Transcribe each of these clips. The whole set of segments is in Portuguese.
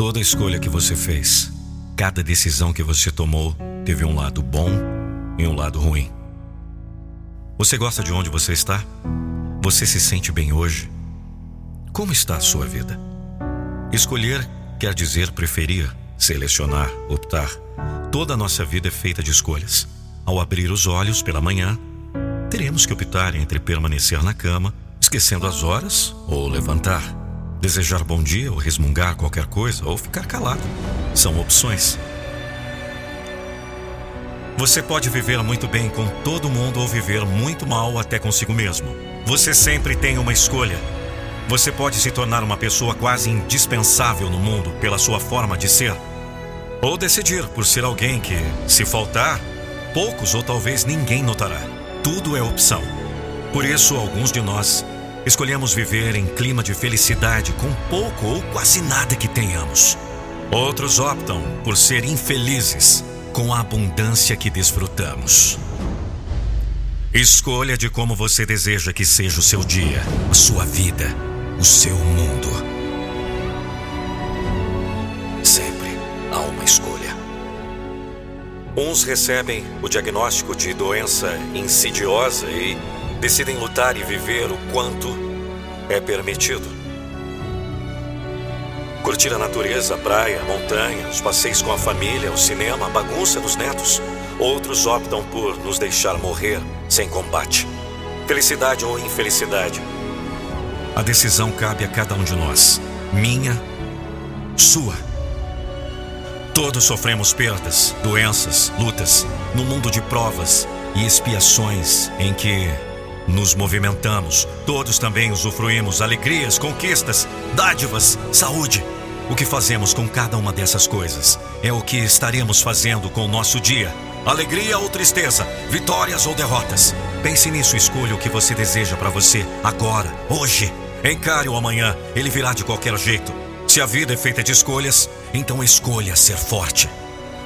Toda escolha que você fez, cada decisão que você tomou, teve um lado bom e um lado ruim. Você gosta de onde você está? Você se sente bem hoje? Como está a sua vida? Escolher quer dizer preferir, selecionar, optar. Toda a nossa vida é feita de escolhas. Ao abrir os olhos pela manhã, teremos que optar entre permanecer na cama, esquecendo as horas, ou levantar. Desejar bom dia ou resmungar qualquer coisa, ou ficar calado. São opções. Você pode viver muito bem com todo mundo ou viver muito mal até consigo mesmo. Você sempre tem uma escolha. Você pode se tornar uma pessoa quase indispensável no mundo pela sua forma de ser. Ou decidir por ser alguém que, se faltar, poucos ou talvez ninguém notará. Tudo é opção. Por isso, alguns de nós escolhemos viver em clima de felicidade com pouco ou quase nada que tenhamos. Outros optam por ser infelizes com a abundância que desfrutamos. Escolha de como você deseja que seja o seu dia, a sua vida, o seu mundo. Sempre há uma escolha. Uns recebem o diagnóstico de doença insidiosa e decidem lutar e viver o quanto é permitido. Curtir a natureza, a praia, a montanha, os passeios com a família, o cinema, a bagunça dos netos. Outros optam por nos deixar morrer sem combate. Felicidade ou infelicidade. A decisão cabe a cada um de nós. Minha, sua. Todos sofremos perdas, doenças, lutas, no mundo de provas e expiações em que nos movimentamos. Todos também usufruímos alegrias, conquistas, dádivas, saúde. O que fazemos com cada uma dessas coisas é o que estaremos fazendo com o nosso dia. Alegria ou tristeza, vitórias ou derrotas. Pense nisso escolha o que você deseja para você, agora, hoje. Encare o amanhã, ele virá de qualquer jeito. Se a vida é feita de escolhas, então escolha ser forte.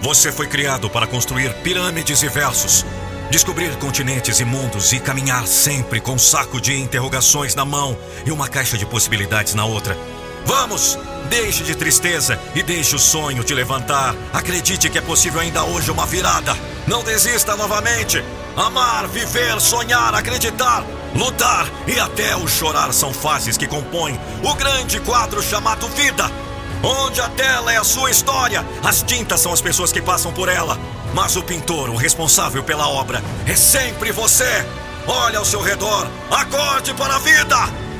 Você foi criado para construir pirâmides e versos, descobrir continentes e mundos e caminhar sempre com um saco de interrogações na mão e uma caixa de possibilidades na outra. Vamos! Deixe de tristeza e deixe o sonho te levantar. Acredite que é possível ainda hoje uma virada. Não desista novamente. Amar, viver, sonhar, acreditar, lutar e até o chorar são fases que compõem o grande quadro chamado vida. Onde a tela é a sua história, as tintas são as pessoas que passam por ela. Mas o pintor, o responsável pela obra, é sempre você. Olha ao seu redor, acorde para a vida.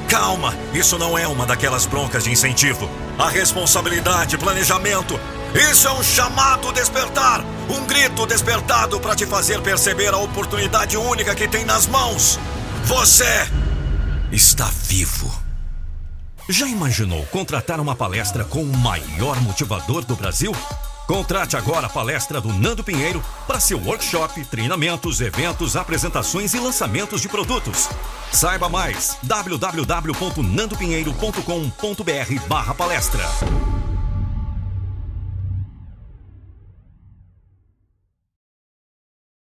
Calma, isso não é uma daquelas broncas de incentivo. A responsabilidade, planejamento, isso é um chamado despertar, um grito despertado para te fazer perceber a oportunidade única que tem nas mãos. Você está vivo. Já imaginou contratar uma palestra com o maior motivador do Brasil? Contrate agora a palestra do Nando Pinheiro para seu workshop, treinamentos, eventos, apresentações e lançamentos de produtos. Saiba mais www.nandopinheiro.com.br/palestra.